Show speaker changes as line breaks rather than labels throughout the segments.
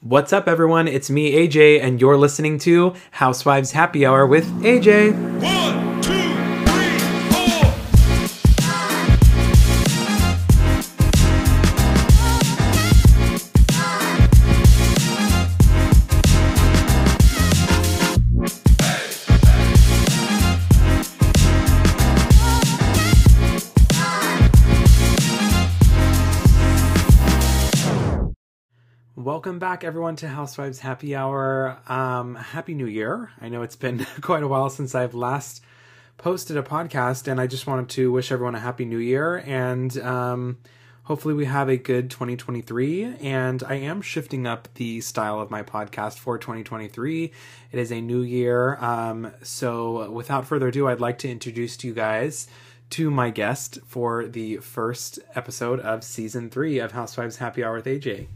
What's up, everyone? It's me, AJ, and you're listening to Housewives Happy Hour with AJ. Welcome back, everyone, to Housewives Happy Hour. Um, Happy New Year. I know it's been quite a while since I've last posted a podcast, and I just wanted to wish everyone a Happy New Year and um, hopefully we have a good 2023. And I am shifting up the style of my podcast for 2023. It is a new year. Um, so without further ado, I'd like to introduce to you guys to my guest for the first episode of season three of Housewives Happy Hour with AJ.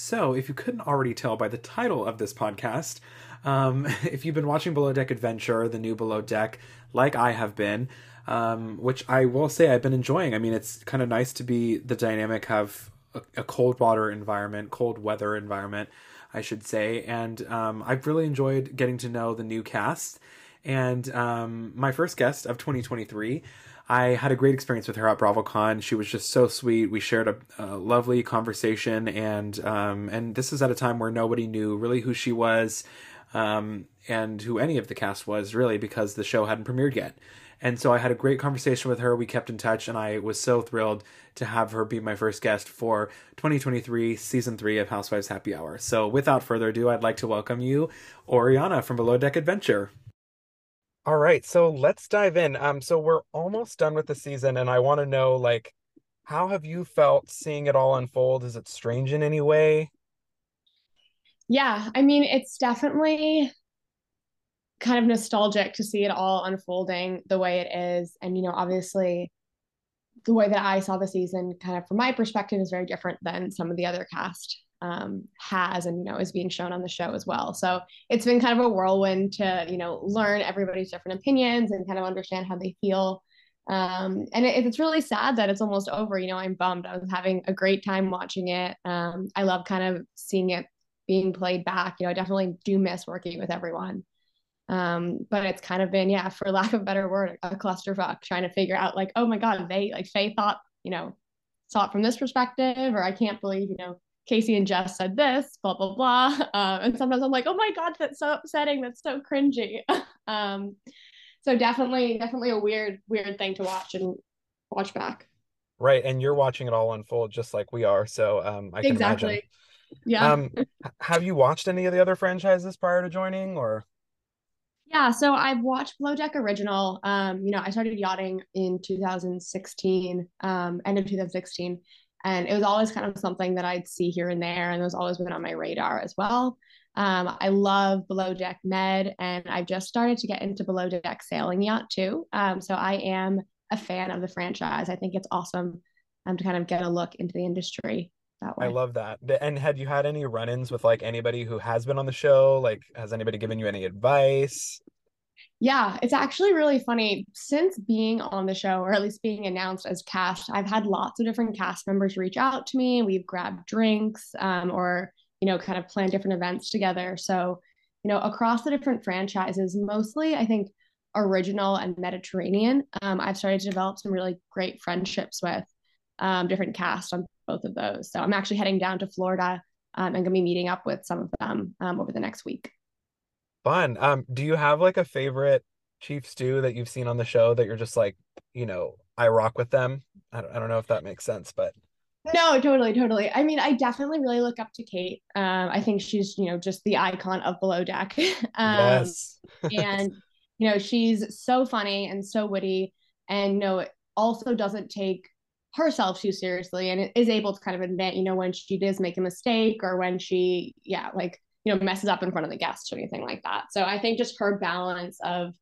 So, if you couldn't already tell by the title of this podcast, um, if you've been watching Below Deck Adventure, the new Below Deck, like I have been, um, which I will say I've been enjoying. I mean, it's kind of nice to be the dynamic of a, a cold water environment, cold weather environment, I should say. And um, I've really enjoyed getting to know the new cast. And um, my first guest of 2023 I had a great experience with her at BravoCon. She was just so sweet. We shared a, a lovely conversation, and um, and this is at a time where nobody knew really who she was, um, and who any of the cast was really because the show hadn't premiered yet. And so I had a great conversation with her. We kept in touch, and I was so thrilled to have her be my first guest for 2023 season three of Housewives Happy Hour. So without further ado, I'd like to welcome you, Oriana from Below Deck Adventure. All right, so let's dive in. Um, so we're almost done with the season, and I want to know, like, how have you felt seeing it all unfold? Is it strange in any way?
Yeah, I mean, it's definitely kind of nostalgic to see it all unfolding the way it is. And, you know, obviously, the way that I saw the season, kind of from my perspective, is very different than some of the other cast um, has and, you know, is being shown on the show as well. So it's been kind of a whirlwind to, you know, learn everybody's different opinions and kind of understand how they feel. Um, and it, it's really sad that it's almost over. You know, I'm bummed. I was having a great time watching it. Um, I love kind of seeing it being played back. You know, I definitely do miss working with everyone. Um, but it's kind of been, yeah, for lack of a better word, a clusterfuck trying to figure out like, oh my God, they like Faye thought, you know, saw it from this perspective, or I can't believe, you know, Casey and Jess said this, blah, blah, blah. Uh, and sometimes I'm like, oh my God, that's so upsetting. That's so cringy. um, so definitely, definitely a weird, weird thing to watch and watch back.
Right, and you're watching it all unfold just like we are. So um, I can
exactly.
imagine.
Yeah.
Um, have you watched any of the other franchises prior to joining, or?
Yeah, so I've watched Below Deck Original. Um, you know, I started yachting in 2016, um, end of 2016, and it was always kind of something that I'd see here and there, and it was always been on my radar as well. Um, I love Below Deck Med, and I've just started to get into Below Deck Sailing Yacht too. Um, so I am a fan of the franchise. I think it's awesome um, to kind of get a look into the industry that way.
I love that. And had you had any run-ins with like anybody who has been on the show? Like, has anybody given you any advice?
Yeah, it's actually really funny. Since being on the show, or at least being announced as cast, I've had lots of different cast members reach out to me. We've grabbed drinks um, or, you know, kind of planned different events together. So, you know, across the different franchises, mostly I think original and Mediterranean, um, I've started to develop some really great friendships with um, different cast on both of those. So I'm actually heading down to Florida um, and going to be meeting up with some of them um, over the next week.
Fun. Um, do you have like a favorite chief stew that you've seen on the show that you're just like, you know, I rock with them? I don't, I don't know if that makes sense, but
no, totally, totally. I mean, I definitely really look up to Kate. Um, I think she's, you know, just the icon of Below Deck. um,
yes.
and you know, she's so funny and so witty, and you know, also doesn't take herself too seriously, and is able to kind of admit, you know, when she does make a mistake or when she, yeah, like you know, messes up in front of the guests or anything like that. So I think just her balance of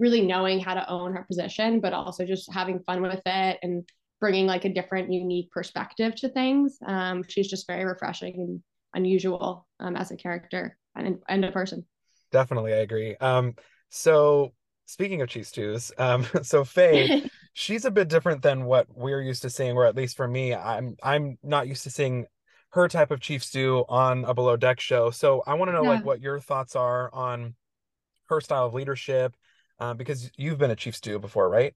really knowing how to own her position, but also just having fun with it and bringing like a different, unique perspective to things. Um, she's just very refreshing and unusual um, as a character and, and a person.
Definitely, I agree. Um, so speaking of chief stews, um, so Faye, she's a bit different than what we're used to seeing, or at least for me, I'm I'm not used to seeing her type of Chief stew on a below deck show. So I want to know like what your thoughts are on her style of leadership, uh, because you've been a Chief stew before, right?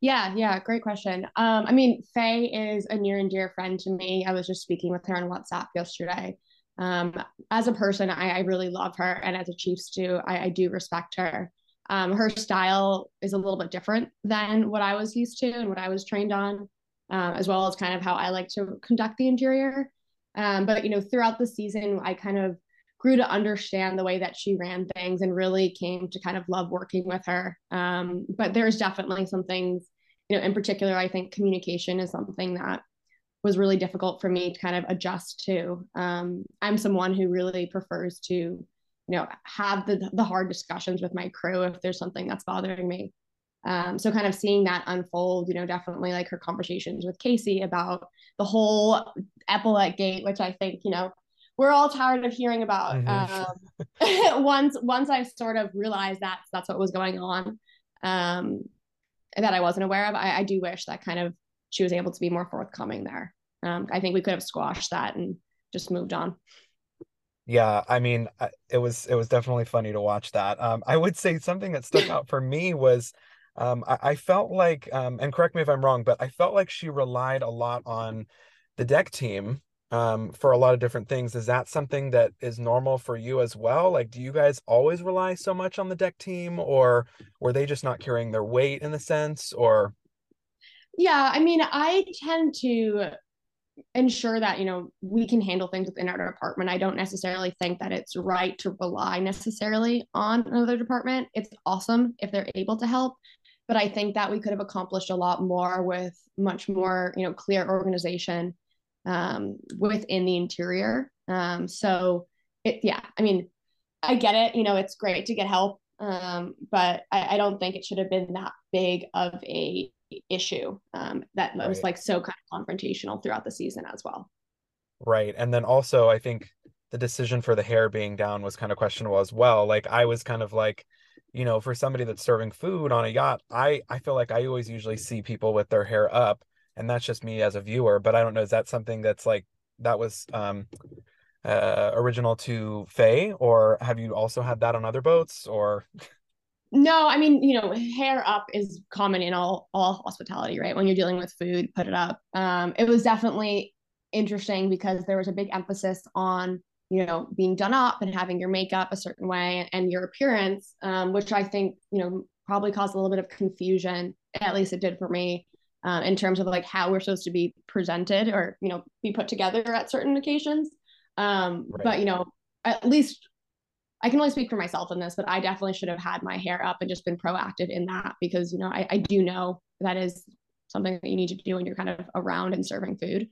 Yeah, yeah, great question. Um, I mean, Faye is a near and dear friend to me. I was just speaking with her on WhatsApp yesterday. Um, as a person, I, I really love her, and as a Chief stew, I, I do respect her. Um, her style is a little bit different than what I was used to and what I was trained on, um, as well as kind of how I like to conduct the interior. Um, but you know, throughout the season, I kind of grew to understand the way that she ran things and really came to kind of love working with her. Um, but there's definitely some things, you know, in particular, I think communication is something that was really difficult for me to kind of adjust to. Um, I'm someone who really prefers to, you know, have the the hard discussions with my crew if there's something that's bothering me. Um, so kind of seeing that unfold, you know, definitely like her conversations with Casey about the whole epaulette gate, which I think, you know, we're all tired of hearing about. Um, once once I sort of realized that that's what was going on, um, that I wasn't aware of, I, I do wish that kind of she was able to be more forthcoming there. Um, I think we could have squashed that and just moved on.
Yeah, I mean, it was it was definitely funny to watch that. Um, I would say something that stuck out for me was, um, I, I felt like, um, and correct me if I'm wrong, but I felt like she relied a lot on the deck team, um, for a lot of different things. Is that something that is normal for you as well? Like, do you guys always rely so much on the deck team, or were they just not carrying their weight in the sense, or?
Yeah, I mean, I tend to ensure that you know we can handle things within our department. I don't necessarily think that it's right to rely necessarily on another department. It's awesome if they're able to help, but I think that we could have accomplished a lot more with much more you know clear organization um, within the interior. Um, so it, yeah, I mean, I get it. You know, it's great to get help, um, but I, I don't think it should have been that big of a issue um, that was like so kind of confrontational throughout the season as well.
Right. And then also, I think the decision for the hair being down was kind of questionable as well. Like I was kind of like, you know, for somebody that's serving food on a yacht, I I feel like I always usually see people with their hair up, and that's just me as a viewer. But I don't know, is that something that's like that was um uh original to Faye, or have you also had that on other boats? Or
No, I mean, you know, hair up is common in all all hospitality, right? When you're dealing with food, put it up. Um, it was definitely interesting because there was a big emphasis on, you know, being done up and having your makeup a certain way and your appearance, um, which I think, you know, probably caused a little bit of confusion. At least it did for me, uh, in terms of like how we're supposed to be presented or, you know, be put together at certain occasions. Um,
Right.
but you know, at least I can only speak for myself in this, but I definitely should have had my hair up and just been proactive in that because, you know, I, I do know that is something that you need to do when you're kind of around and serving food.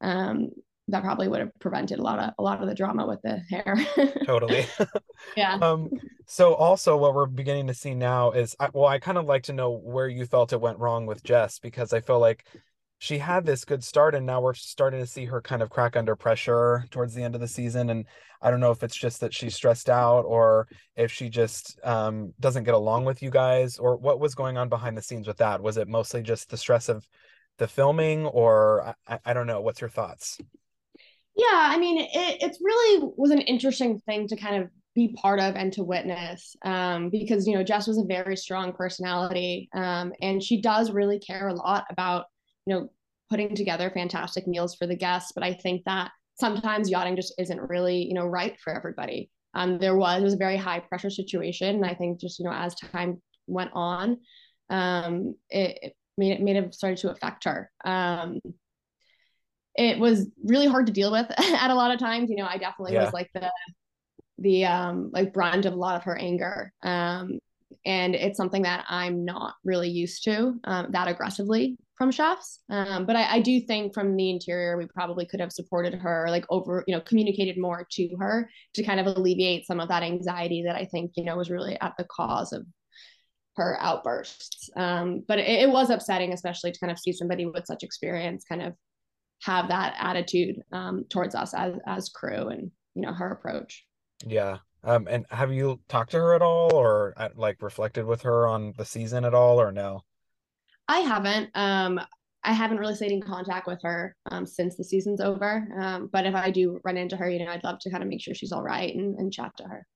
Um, that probably would have prevented a lot of a lot of the drama with the hair.
totally.
yeah.
Um, so also what we're beginning to see now is I, well, I kind of like to know where you felt it went wrong with Jess because I feel like she had this good start and now we're starting to see her kind of crack under pressure towards the end of the season. And I don't know if it's just that she's stressed out or if she just um doesn't get along with you guys or what was going on behind the scenes with that. Was it mostly just the stress of the filming or I, I don't know. What's your thoughts?
Yeah, I mean, it it's really was an interesting thing to kind of be part of and to witness um, because you know Jess was a very strong personality um, and she does really care a lot about you know putting together fantastic meals for the guests. But I think that sometimes yachting just isn't really you know right for everybody. Um, there was it was a very high pressure situation, and I think just you know as time went on, um, it, it made it made it started to affect her. It was really hard to deal with at a lot of times. You know, I definitely
Yeah.
was like the the um like brunt of a lot of her anger. Um and it's something that I'm not really used to um, that aggressively from chefs. Um, but I, I do think from the interior, we probably could have supported her, like over, you know, communicated more to her to kind of alleviate some of that anxiety that I think, you know, was really at the cause of her outbursts. Um, but it, it was upsetting, especially to kind of see somebody with such experience kind of have that attitude um, towards us as as crew and you know her approach.
Yeah. Um, and have you talked to her at all or uh, like reflected with her on the season at all or no?
I haven't. Um, I haven't really stayed in contact with her um, since the season's over. Um, but if I do run into her, you know, I'd love to kind of make sure she's all right and, and chat to her.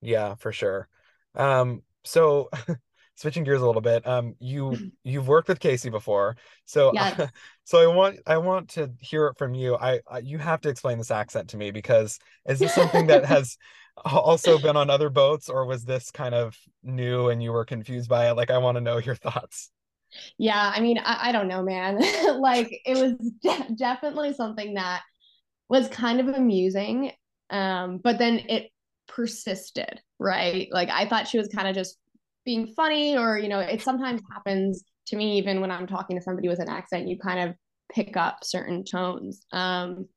Yeah, for sure. Um, so switching gears a little bit, um, you you've worked with Casey before, so
Yes.
so I want I want to hear it from you. I, I you have to explain this accent to me because is this something that has also been on other boats, or was this kind of new and you were confused by it? Like, I want to know your thoughts.
Yeah, I mean, I, I don't know, man. like it was de- definitely something that was kind of amusing. Um, but then it persisted, right? Like I thought she was kind of just being funny, or you know, it sometimes happens to me even when I'm talking to somebody with an accent, you kind of pick up certain tones. Um,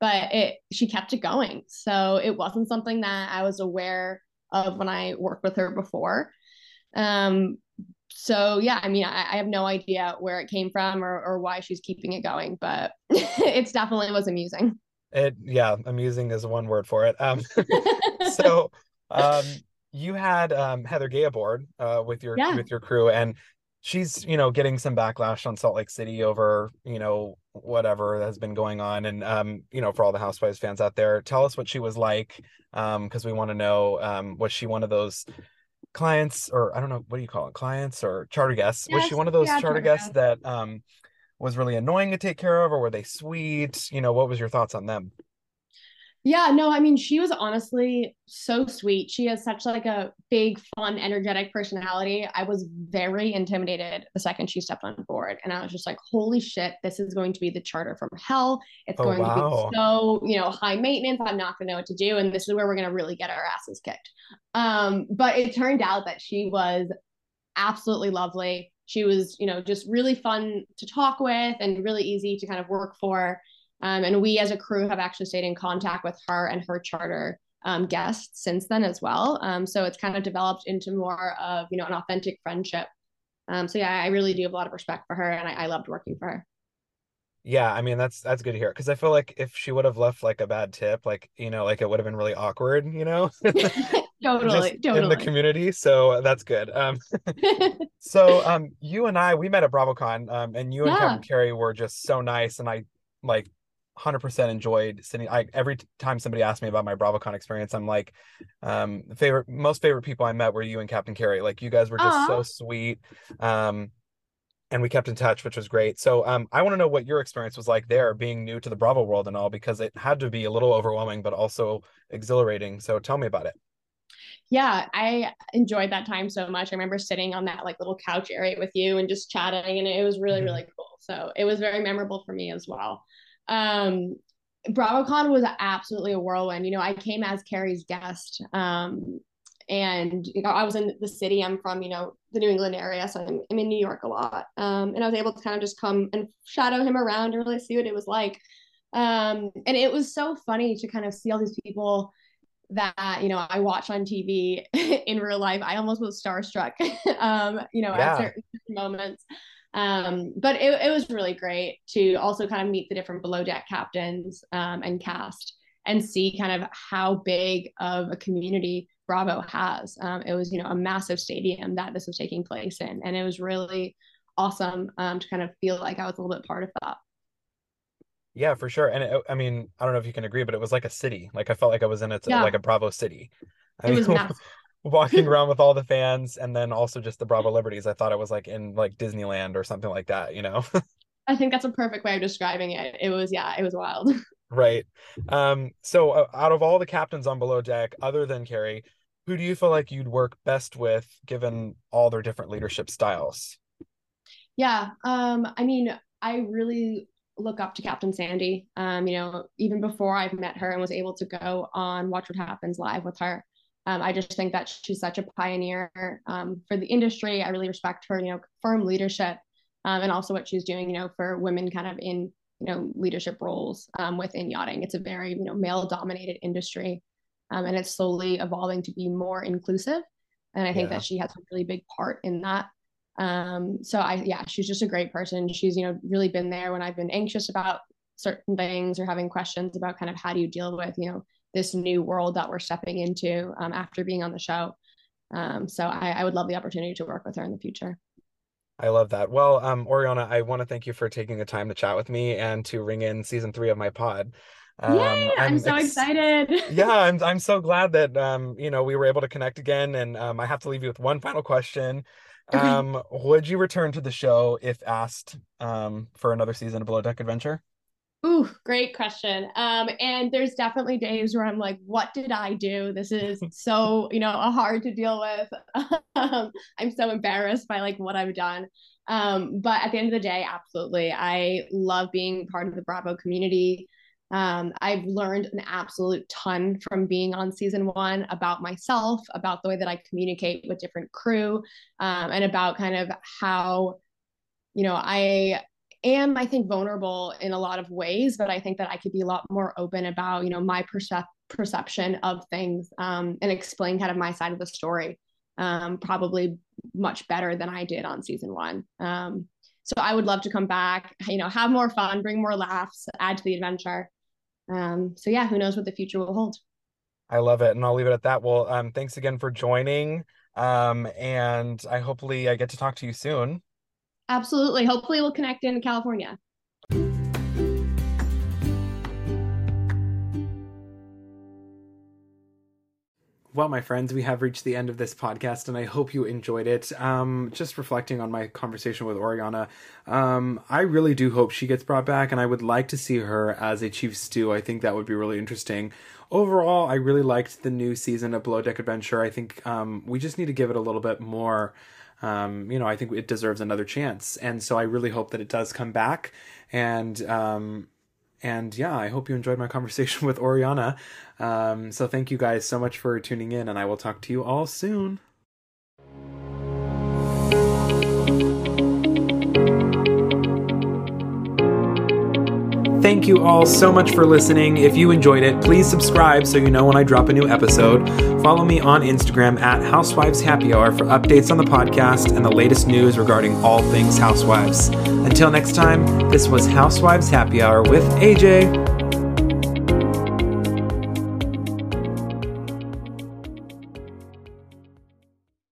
but it she kept it going. So it wasn't something that I was aware of when I worked with her before. Um, so yeah, I mean, I, I have no idea where it came from or, or why she's keeping it going, but it's definitely was amusing.
It yeah, amusing is one word for it. Um, so um, you had um Heather Gay aboard uh with your
Yeah.
with your crew, and she's you know getting some backlash on Salt Lake City over you know whatever has been going on, and um you know for all the Housewives fans out there, tell us what she was like, um because we want to know um was she one of those clients or I don't know what do you call it clients or charter guests was she one of those
yeah,
charter guests. that um was really annoying to take care of or were they sweet you know what was your thoughts on them
Yeah, no, I mean, she was honestly so sweet. She has such like a big, fun, energetic personality. I was very intimidated the second she stepped on board. And I was just like, holy shit, this is going to be the charter from hell. It's
oh
going to be so, you know, high maintenance. I'm not gonna know what to do. And this is where we're gonna really get our asses kicked. Um, but it turned out that she was absolutely lovely. She was, you know, just really fun to talk with and really easy to kind of work for. Um, and we as a crew have actually stayed in contact with her and her charter um, guests since then as well. Um, so it's kind of developed into more of, you know, an authentic friendship. Um, so yeah, I really do have a lot of respect for her and I, I loved working for her.
Yeah, I mean that's that's good to hear because I feel like if she would have left like a bad tip, like you know, like it would have been really awkward, you know,
totally,
just in the community. So that's good. Um, so um, you and I we met at BravoCon, um, and you and
Yeah.
Kevin Kerry were just so nice, and I like 100% enjoyed sitting. I every time somebody asked me about my BravoCon experience, I'm like, um, favorite most favorite people I met were you and Captain Kerry. Like you guys were just so sweet. Um, and we kept in touch, which was great. So um, I want to know what your experience was like there, being new to the Bravo world and all, because it had to be a little overwhelming, but also exhilarating. So tell me about it.
yeah, I enjoyed that time so much. I remember sitting on that like little couch area with you and just chatting, and it was really,
Mhm.
really cool. So it was very memorable for me as well. Um, BravoCon was absolutely a whirlwind. You know, I came as Kerry's guest. Um, and you know, I was in the city. I'm from, you know, the New England area, so I'm, I'm in New York a lot. Um, and I was able to kind of just come and shadow him around and really see what it was like. Um, and it was so funny to kind of see all these people that you know I watch on TV in real life. I almost was starstruck, um, you know,
Yeah.
at certain moments. Um, but it, it was really great to also kind of meet the different below deck captains um, and cast and see kind of how big of a community Bravo has. Um, it was you know a massive stadium that this was taking place in, and it was really awesome um, to kind of feel like I was a little bit part of that.
Yeah, for sure. And it, I mean, I don't know if you can agree, but it was like a city. Like I felt like I was in it,
Yeah.
like a Bravo city. I
It was massive.
Walking around with all the fans and then also just the Bravolebrities. I thought it was like in like Disneyland or something like that, you know?
I think that's a perfect way of describing it. It was yeah, it was wild.
Right. Um, so uh, out of all the captains on Below Deck, other than Kerry, who do you feel like you'd work best with given all their different leadership styles?
Yeah, um, I mean, I really look up to Captain Sandy. Um, you know, even before I've met her and was able to go on Watch What Happens live with her. Um, I just think that she's such a pioneer um, for the industry. I really respect her, you know, firm leadership um, and also what she's doing, you know, for women kind of in, you know, leadership roles um, within yachting. It's a very, you know, male dominated industry um, and it's slowly evolving to be more inclusive. And I think
Yeah.
that she has a really big part in that. Um, so I, yeah, she's just a great person. She's, you know, really been there when I've been anxious about certain things or having questions about kind of how do you deal with, you know, this new world that we're stepping into um, after being on the show. Um, so I, I would love the opportunity to work with her in the future.
I love that. Well, um, Oriana, I want to thank you for taking the time to chat with me and to ring in season three of my pod.
Um, Yay! I'm, I'm so ex- excited.
yeah, I'm I'm so glad that um, you know, we were able to connect again. And um, I have to leave you with one final question. Um, would you return to the show if asked um for another season of Below Deck Adventure?
Ooh, great question. Um, and there's definitely days where I'm like, what did I do? This is so, you know, hard to deal with. um, I'm so embarrassed by like what I've done. Um, but at the end of the day, absolutely. I love being part of the Bravo community. Um, I've learned an absolute ton from being on season one about myself, about the way that I communicate with different crew, um, and about kind of how, you know, I am, I think, vulnerable in a lot of ways, but I think that I could be a lot more open about, you know, my percep- perception of things um, and explain kind of my side of the story um, probably much better than I did on season one. Um, so I would love to come back, you know, have more fun, bring more laughs, add to the adventure. Um, so yeah, who knows what the future will hold.
I love it. And I'll leave it at that. Well, um, thanks again for joining. Um, and I hopefully I get to talk to you soon.
Absolutely. Hopefully we'll connect in California.
Well, my friends, we have reached the end of this podcast, and I hope you enjoyed it. Um, just reflecting on my conversation with Oriana, um, I really do hope she gets brought back, and I would like to see her as a Chief Stew. I think that would be really interesting. Overall, I really liked the new season of Below Deck Adventure. I think um, we just need to give it a little bit more. Um, you know, I think it deserves another chance, and so I really hope that it does come back. And um, and yeah, I hope you enjoyed my conversation with Oriana. Um, so thank you guys so much for tuning in, and I will talk to you all soon. Thank you all so much for listening. If you enjoyed it, please subscribe so you know when I drop a new episode. Follow me on Instagram at Housewives Happy Hour for updates on the podcast and the latest news regarding all things Housewives. Until next time, this was Housewives Happy Hour with AJ.